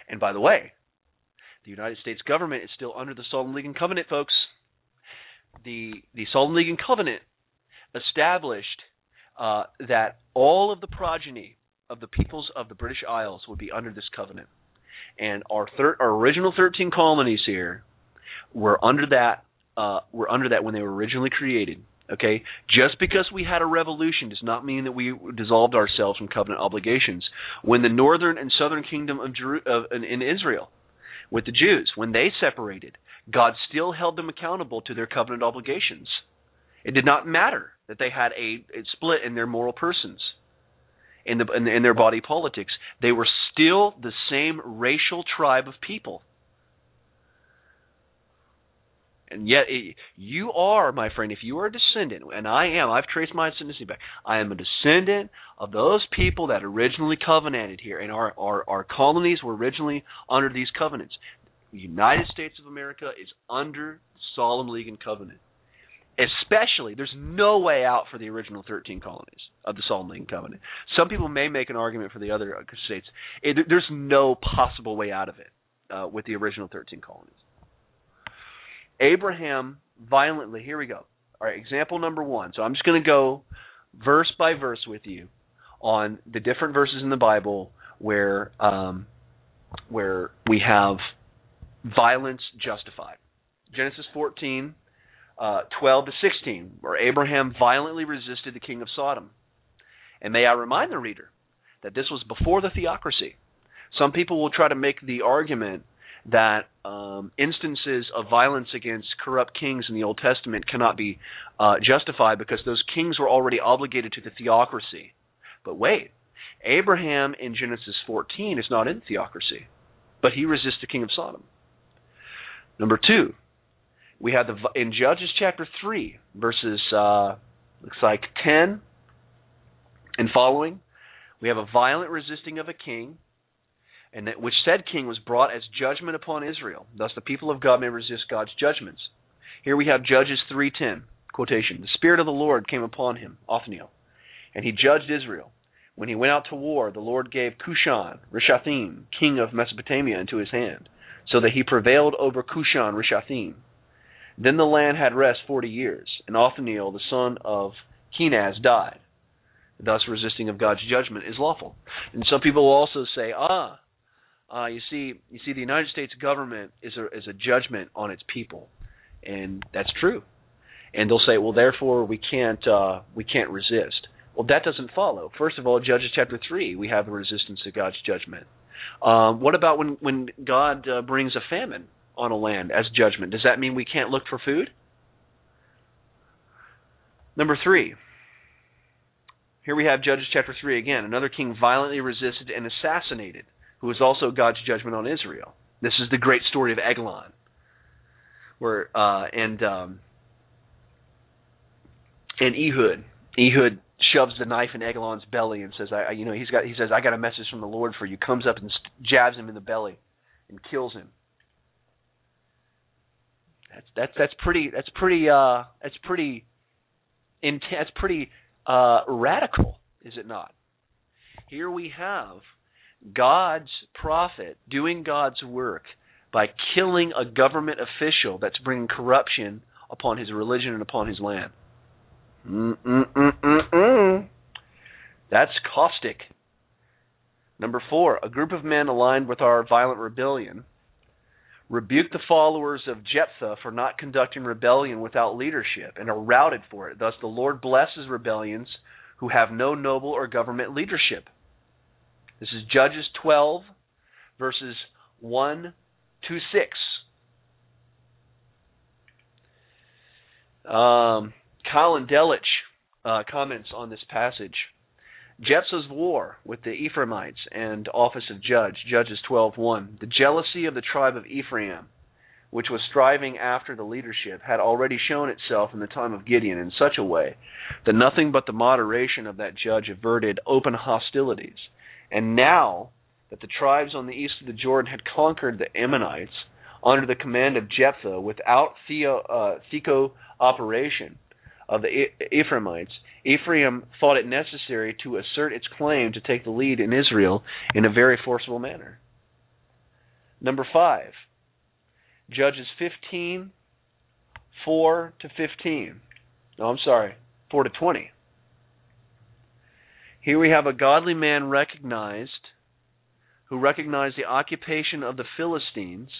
and by the way, the United States government is still under the Solemn League and Covenant, folks. The the Solemn League and Covenant established uh, that all of the progeny of the peoples of the British Isles would be under this covenant. And our thir- our original 13 colonies here were under that uh, were under that when they were originally created. Okay, just because we had a revolution does not mean that we dissolved ourselves from covenant obligations. When the northern and southern kingdom of, Jeru- of in, in Israel, with the Jews, when they separated, God still held them accountable to their covenant obligations. It did not matter that they had a, a split in their moral persons in the in, in their body politics. They were still the same racial tribe of people. And yet, it, you are, my friend, if you are a descendant, and I am, I've traced my descendancy back. I am a descendant of those people that originally covenanted here, and our, our, our colonies were originally under these covenants. The United States of America is under Solemn League and Covenant especially there's no way out for the original 13 colonies of the Solemn League Covenant. Some people may make an argument for the other states. It, there's no possible way out of it uh, with the original 13 colonies. Abraham violently. Here we go. All right, example number one. So I'm just going to go verse by verse with you on the different verses in the Bible where um, where we have violence justified. Genesis 14 uh, 12 to 16, where Abraham violently resisted the king of Sodom. And may I remind the reader that this was before the theocracy. Some people will try to make the argument that um, instances of violence against corrupt kings in the Old Testament cannot be uh, justified because those kings were already obligated to the theocracy. But wait, Abraham in Genesis 14 is not in theocracy, but he resists the king of Sodom. Number two, we have the in Judges chapter three, verses uh, looks like ten and following. We have a violent resisting of a king, and that which said king was brought as judgment upon Israel. Thus, the people of God may resist God's judgments. Here we have Judges three ten quotation: The Spirit of the Lord came upon him, Othniel, and he judged Israel. When he went out to war, the Lord gave Cushan Rishathaim, king of Mesopotamia, into his hand, so that he prevailed over Cushan Rishathaim then the land had rest forty years, and Othniel, the son of Kenaz, died. Thus, resisting of God's judgment is lawful. And some people will also say, ah, uh, you see, you see, the United States government is a is a judgment on its people, and that's true. And they'll say, well, therefore we can't uh, we can't resist. Well, that doesn't follow. First of all, Judges chapter three, we have the resistance to God's judgment. Um, what about when when God uh, brings a famine on a land as judgment. Does that mean we can't look for food? Number three. Here we have Judges chapter 3 again. Another king violently resisted and assassinated, who was also God's judgment on Israel. This is the great story of Eglon. Where uh, and um, and Ehud. Ehud shoves the knife in Eglon's belly and says, "I, you know, he's got." He says, "I got a message from the Lord for you." Comes up and jabs him in the belly and kills him. That's that's that's pretty that's pretty uh that's pretty intense that's pretty uh radical, is it not? Here we have God's prophet doing God's work, by killing a government official that's bringing corruption upon his religion and upon his land. Mm-mm-mm-mm-mm. That's caustic. Number four, a group of men aligned with our violent rebellion rebuked the followers of Jephthah for not conducting rebellion without leadership and are routed for it. Thus, the Lord blesses rebellions who have no noble or government leadership. This is Judges 12, verses 1 to 6. Um, Keil and Delitzsch uh, comments on this passage. Jephthah's war with the Ephraimites and office of judge, Judges 12:1. The jealousy of the tribe of Ephraim, which was striving after the leadership, had already shown itself in the time of Gideon in such a way that nothing but the moderation of that judge averted open hostilities. And now that the tribes on the east of the Jordan had conquered the Ammonites under the command of Jephthah without theo, uh, theco operation of the Ephraimites, Ephraim thought it necessary to assert its claim to take the lead in Israel in a very forcible manner. Number five, Judges 15, 4 to 15. No, I'm sorry, 4 to 20. Here we have a godly man recognized who recognized the occupation of the Philistines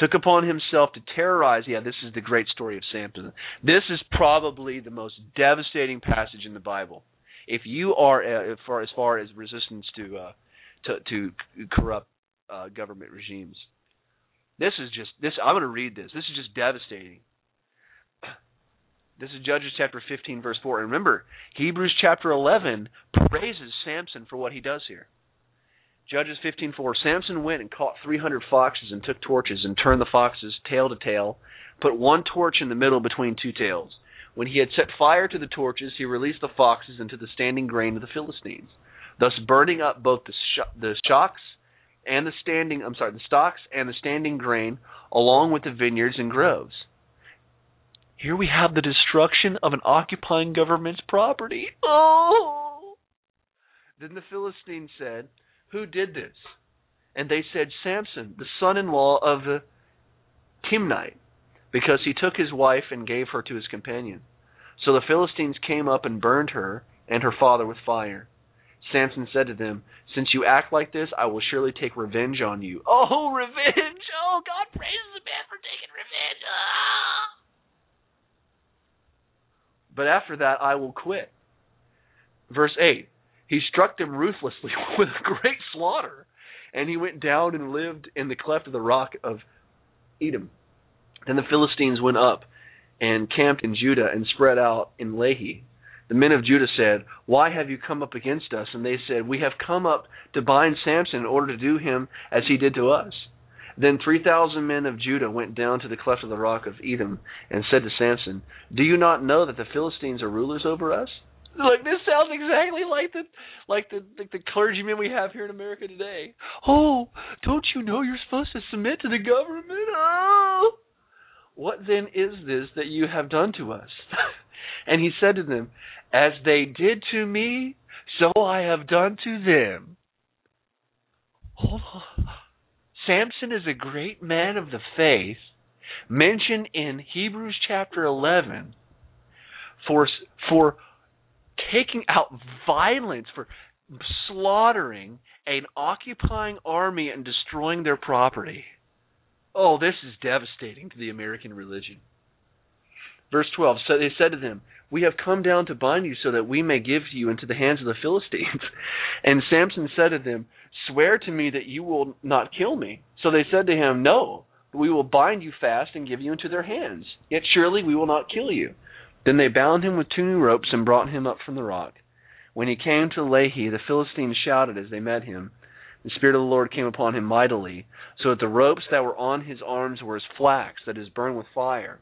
took upon himself to terrorize. Yeah, this is the great story of Samson. This is probably the most devastating passage in the Bible. If you are uh, far as far as resistance to uh, to, to corrupt uh, government regimes, this is just this. I'm going to read this. This is just devastating. This is Judges chapter 15, verse 4. And remember, Hebrews chapter 11 praises Samson for what he does here. Judges 15:4 Samson went and caught 300 foxes and took torches and turned the foxes tail to tail, put one torch in the middle between two tails. When he had set fire to the torches, he released the foxes into the standing grain of the Philistines, thus burning up both the, sh- the shocks and the standing I'm sorry, the stalks and the standing grain along with the vineyards and groves. Here we have the destruction of an occupying government's property. Oh! Then the Philistines said, who did this? And they said, Samson, the son in law of the Timnite, because he took his wife and gave her to his companion. So the Philistines came up and burned her and her father with fire. Samson said to them, Since you act like this, I will surely take revenge on you. Oh, revenge! Oh, God praises the man for taking revenge. Ah! But after that, I will quit. Verse 8 he struck them ruthlessly with great slaughter, and he went down and lived in the cleft of the rock of Edom. Then the Philistines went up and camped in Judah and spread out in Lehi. The men of Judah said, Why have you come up against us? And they said, We have come up to bind Samson in order to do him as he did to us. Then three thousand men of Judah went down to the cleft of the rock of Edom and said to Samson, Do you not know that the Philistines are rulers over us? Like this sounds exactly like the like the like the clergymen we have here in America today. Oh, don't you know you're supposed to submit to the government? Oh. What then is this that you have done to us? and he said to them, As they did to me, so I have done to them. Hold on. Samson is a great man of the faith, mentioned in Hebrews chapter 11, for for taking out violence, for slaughtering an occupying army and destroying their property. Oh, this is devastating to the American religion. Verse 12 So they said to them, We have come down to bind you so that we may give you into the hands of the Philistines. And Samson said to them, Swear to me that you will not kill me. So they said to him, No, we will bind you fast and give you into their hands. Yet surely we will not kill you. Then they bound him with two new ropes and brought him up from the rock. When he came to Lehi, the Philistines shouted as they met him. The Spirit of the Lord came upon him mightily, so that the ropes that were on his arms were as flax that is burned with fire,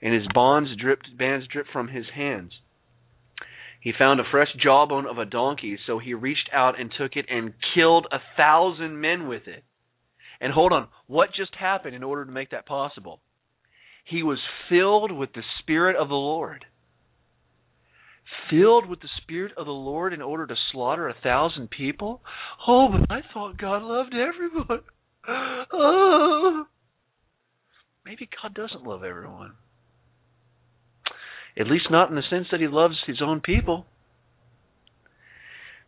and his bonds dripped, bands dripped from his hands. He found a fresh jawbone of a donkey, so he reached out and took it and killed a thousand men with it. And hold on, what just happened in order to make that possible? He was filled with the Spirit of the Lord. Filled with the Spirit of the Lord in order to slaughter a thousand people? Oh, but I thought God loved everyone. Oh. maybe God doesn't love everyone. At least not in the sense that he loves his own people.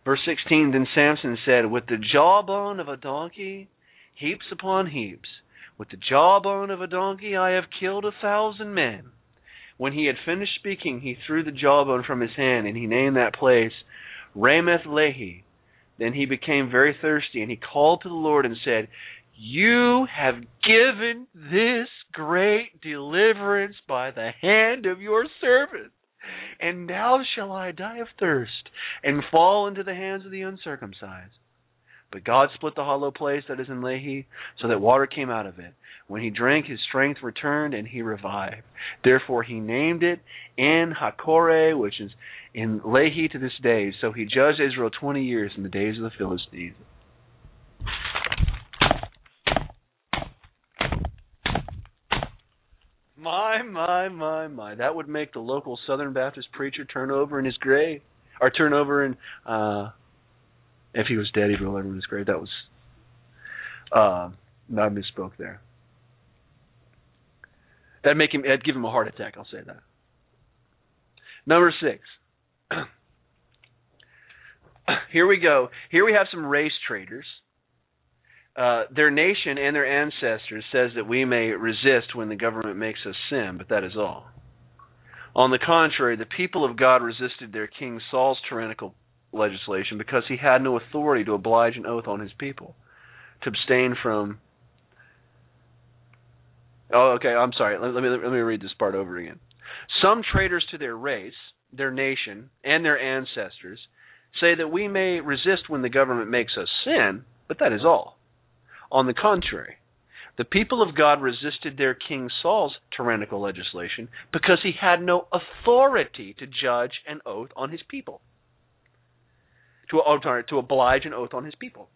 Verse 16 Then Samson said, With the jawbone of a donkey, heaps upon heaps, with the jawbone of a donkey I have killed a thousand men. When he had finished speaking, he threw the jawbone from his hand, and he named that place Ramath Lehi. Then he became very thirsty, and he called to the Lord and said, You have given this great deliverance by the hand of your servant. And now shall I die of thirst and fall into the hands of the uncircumcised. But God split the hollow place that is in Lehi, so that water came out of it. When he drank, his strength returned, and he revived. Therefore he named it En Hakkore, which is in Lehi to this day. So he judged Israel twenty years in the days of the Philistines. My, my, my, my. That would make the local Southern Baptist preacher turn over in his grave. Or turn over in, uh, if he was dead, he'd roll over in his grave. That was, uh, I misspoke there. That'd make him, that'd give him a heart attack, I'll say that. Number six. Here we go. Here we have some race traders uh, their nation and their ancestors says that we may resist when the government makes us sin, but that is all. On the contrary, the people of God resisted their king Saul's tyrannical legislation because he had no authority to oblige an oath on his people to abstain from. Oh, okay. I'm sorry. Let, let me let me read this part over again. Some traitors to their race, their nation, and their ancestors say that we may resist when the government makes us sin, but that is all. On the contrary, the people of God resisted their king Saul's tyrannical legislation because he had no authority to judge an oath on his people. To, to oblige an oath on his people.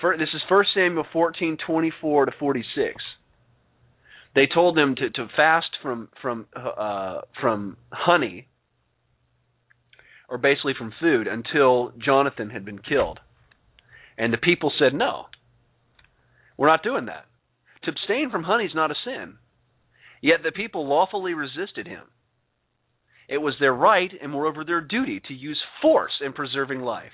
For, this is 1 Samuel 14, 24 to 46. They told them to, to fast from from uh, from honey, or basically from food, until Jonathan had been killed. And the people said, no, we're not doing that. To abstain from honey is not a sin. Yet the people lawfully resisted him. It was their right and moreover their duty to use force in preserving life.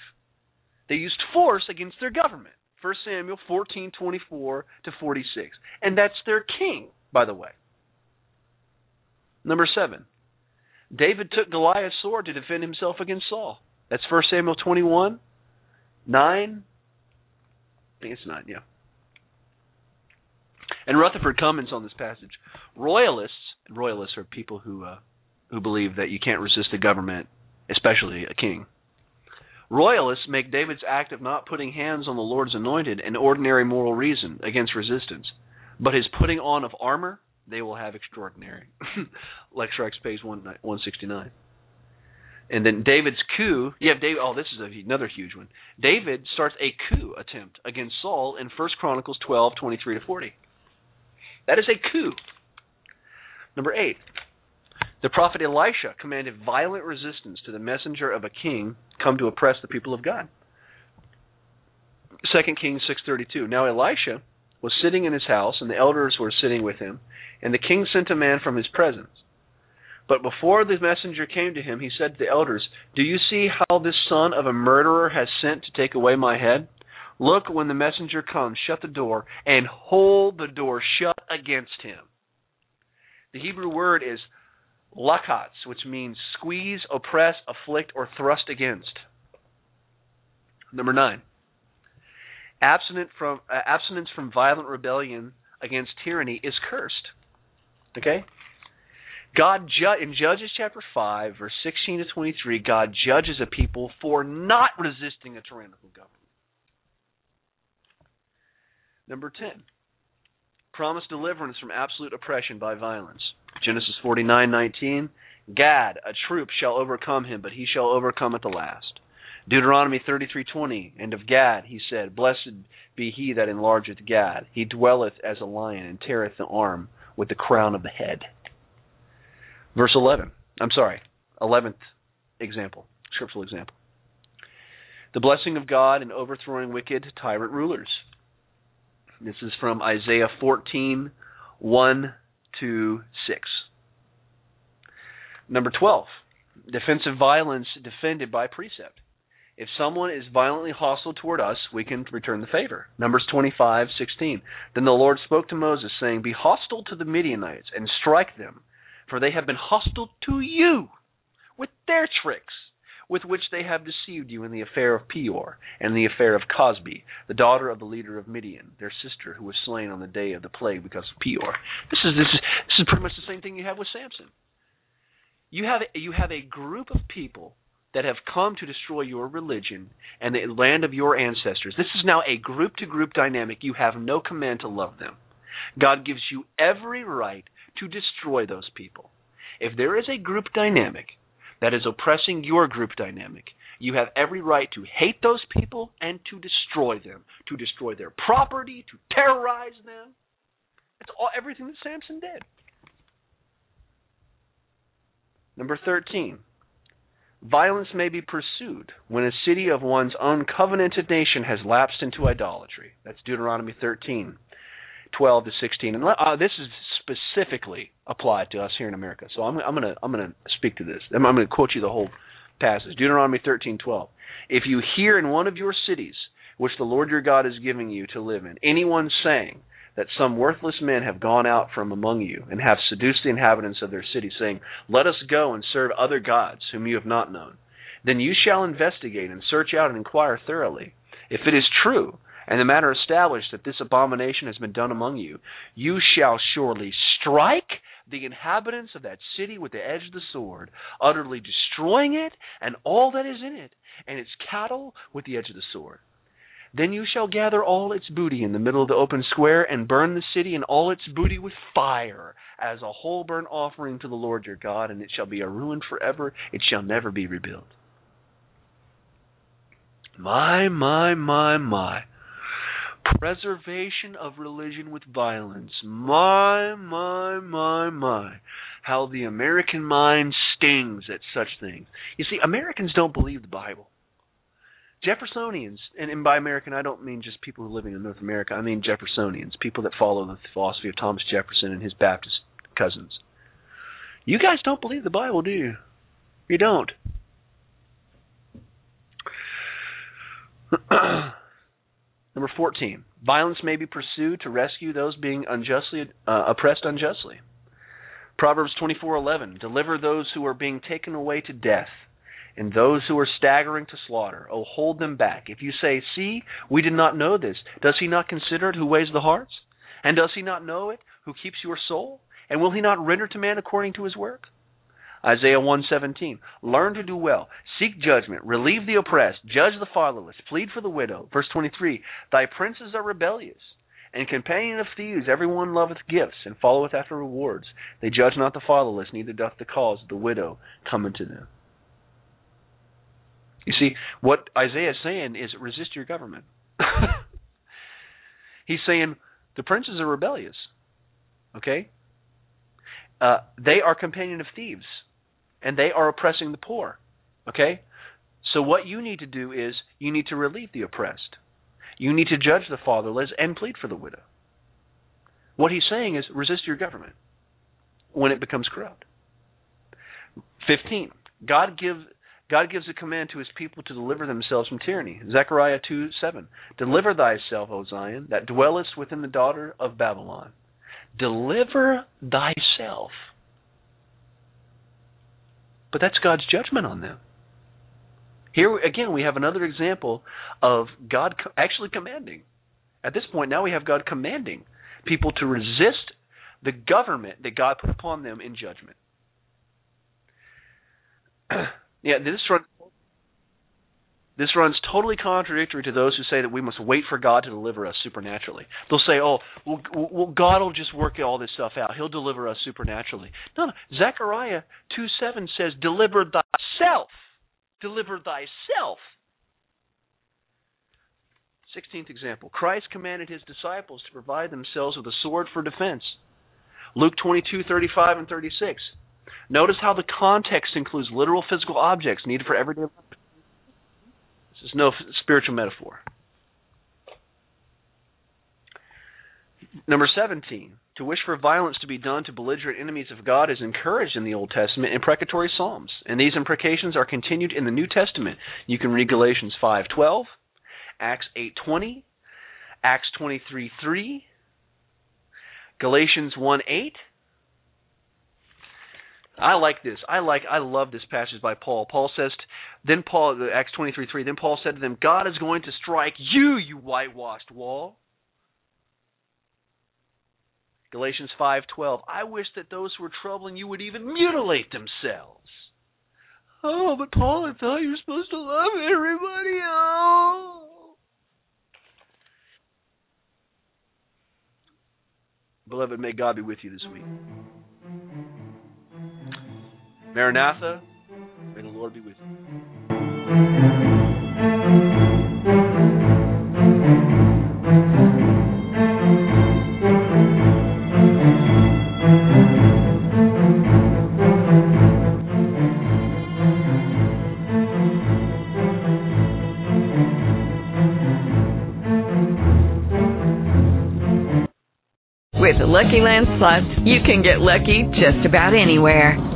They used force against their government. 1 Samuel 14:24 to 46. And that's their king, by the way. Number 7. David took Goliath's sword to defend himself against Saul. That's 1 Samuel 21 9 I think it's nine, yeah. And Rutherford comments on this passage. Royalists, royalists are people who uh, who believe that you can't resist a government, especially a king. Royalists make David's act of not putting hands on the Lord's anointed an ordinary moral reason against resistance, but his putting on of armor they will have extraordinary. Lex Rex page one one sixty nine. And then David's coup. You have David. Oh, this is another huge one. David starts a coup attempt against Saul in First Chronicles twelve twenty three to forty. That is a coup. Number eight. The prophet Elisha commanded violent resistance to the messenger of a king come to oppress the people of God. Second Kings six thirty two. Now Elisha was sitting in his house, and the elders were sitting with him, and the king sent a man from his presence but before the messenger came to him, he said to the elders, Do you see how this son of a murderer has sent to take away my head? Look, when the messenger comes, shut the door, and hold the door shut against him. The Hebrew word is lakatz, which means squeeze, oppress, afflict, or thrust against. Number nine. From, uh, abstinence from violent rebellion against tyranny is cursed. Okay? God ju- in Judges chapter 5 verse 16 to 23 God judges a people for not resisting a tyrannical government. Number 10. Promise deliverance from absolute oppression by violence. Genesis 49:19 Gad a troop shall overcome him but he shall overcome at the last. Deuteronomy 33:20 And of Gad he said Blessed be he that enlargeth Gad he dwelleth as a lion and teareth the arm with the crown of the head. Verse 11. I'm sorry, 11th example, scriptural example. The blessing of God in overthrowing wicked tyrant rulers. This is from Isaiah 14, 1 to 6. Number 12, defensive violence defended by precept. If someone is violently hostile toward us, we can return the favor. Numbers 25:16. Then the Lord spoke to Moses, saying, Be hostile to the Midianites, and strike them, for they have been hostile to you with their tricks, with which they have deceived you in the affair of Peor, and the affair of Cosbi, the daughter of the leader of Midian, their sister, who was slain on the day of the plague because of Peor. This is this is this is pretty much the same thing you have with Samson. You have you have a group of people that have come to destroy your religion and the land of your ancestors. This is now a group to group dynamic. You have no command to love them. God gives you every right to destroy those people. If there is a group dynamic that is oppressing your group dynamic, you have every right to hate those people and to destroy them, to destroy their property, to terrorize them. It's all everything that Samson did. Number 13. Violence may be pursued when a city of one's own covenanted nation has lapsed into idolatry. That's Deuteronomy 13, 12 to 16. And uh, this is specifically applied to us here in America. So I'm, I'm going to I'm to speak to this. I'm, I'm going to quote you the whole passage. Deuteronomy 13, 12. If you hear in one of your cities, which the Lord your God is giving you to live in, anyone saying, that some worthless men have gone out from among you and have seduced the inhabitants of their city, saying, Let us go and serve other gods whom you have not known. Then you shall investigate and search out and inquire thoroughly. If it is true, and the matter established that this abomination has been done among you, you shall surely strike the inhabitants of that city with the edge of the sword, utterly destroying it and all that is in it, and its cattle with the edge of the sword. Then you shall gather all its booty in the middle of the open square, and burn the city and all its booty with fire, as a whole burnt offering to the Lord your God, and it shall be a ruin forever, it shall never be rebuilt. My, my, my, my. Preservation of religion with violence. My, my, my, my. How the American mind stings at such things. You see, Americans don't believe the Bible. Jeffersonians, and, and by American I don't mean just people who are living in North America. I mean Jeffersonians, people that follow the philosophy of Thomas Jefferson and his Baptist cousins. You guys don't believe the Bible, do you? You don't. Number 14. Violence may be pursued to rescue those being unjustly uh, oppressed unjustly. Proverbs 24:11 Deliver those who are being taken away to death and those who are staggering to slaughter. Oh, hold them back. If you say, See, we did not know this, does he not consider it who weighs the hearts? And does he not know it who keeps your soul? And will he not render to man according to his work? Isaiah 117. Learn to do well. Seek judgment. Relieve the oppressed. Judge the fatherless. Plead for the widow. Verse 23. Thy princes are rebellious. And companion of thieves, everyone loveth gifts, and followeth after rewards. They judge not the fatherless, neither doth the cause of the widow come unto them. You see, what Isaiah is saying is resist your government. He's saying the princes are rebellious. Okay? Uh, they are companion of thieves, and they are oppressing the poor. Okay? So what you need to do is you need to relieve the oppressed. You need to judge the fatherless and plead for the widow. What he's saying is resist your government when it becomes corrupt. 15. God gives God gives a command to his people to deliver themselves from tyranny. Zechariah 2 7. Deliver thyself, O Zion, that dwellest within the daughter of Babylon. Deliver thyself. But that's God's judgment on them. Here again, we have another example of God actually commanding. At this point, now we have God commanding people to resist the government that God put upon them in judgment. Yeah, this runs this runs totally contradictory to those who say that we must wait for God to deliver us supernaturally. They'll say, "Oh, well, well God will just work all this stuff out. He'll deliver us supernaturally." No, no. Zechariah two seven says, "Deliver thyself. Deliver thyself." Sixteenth example: Christ commanded his disciples to provide themselves with a sword for defense. Luke twenty two thirty five and thirty six. Notice how the context includes literal physical objects needed for everyday life. This is no spiritual metaphor. Number 17. To wish for violence to be done to belligerent enemies of God is encouraged in the Old Testament in precatory psalms, and these imprecations are continued in the New Testament. You can read Galatians 5:12, Acts 8:20, Acts 23:3, Galatians 1:8. I like this. I like. I love this passage by Paul. Paul says, then Paul, Acts twenty three Then Paul said to them, "God is going to strike you, you whitewashed wall." Galatians 5:12 I wish that those who are troubling you would even mutilate themselves. Oh, but Paul, I thought you were supposed to love everybody. Oh. Beloved, may God be with you this week. Maranatha, may the Lord be with you. With the Lucky Land Slots, you can get lucky just about anywhere.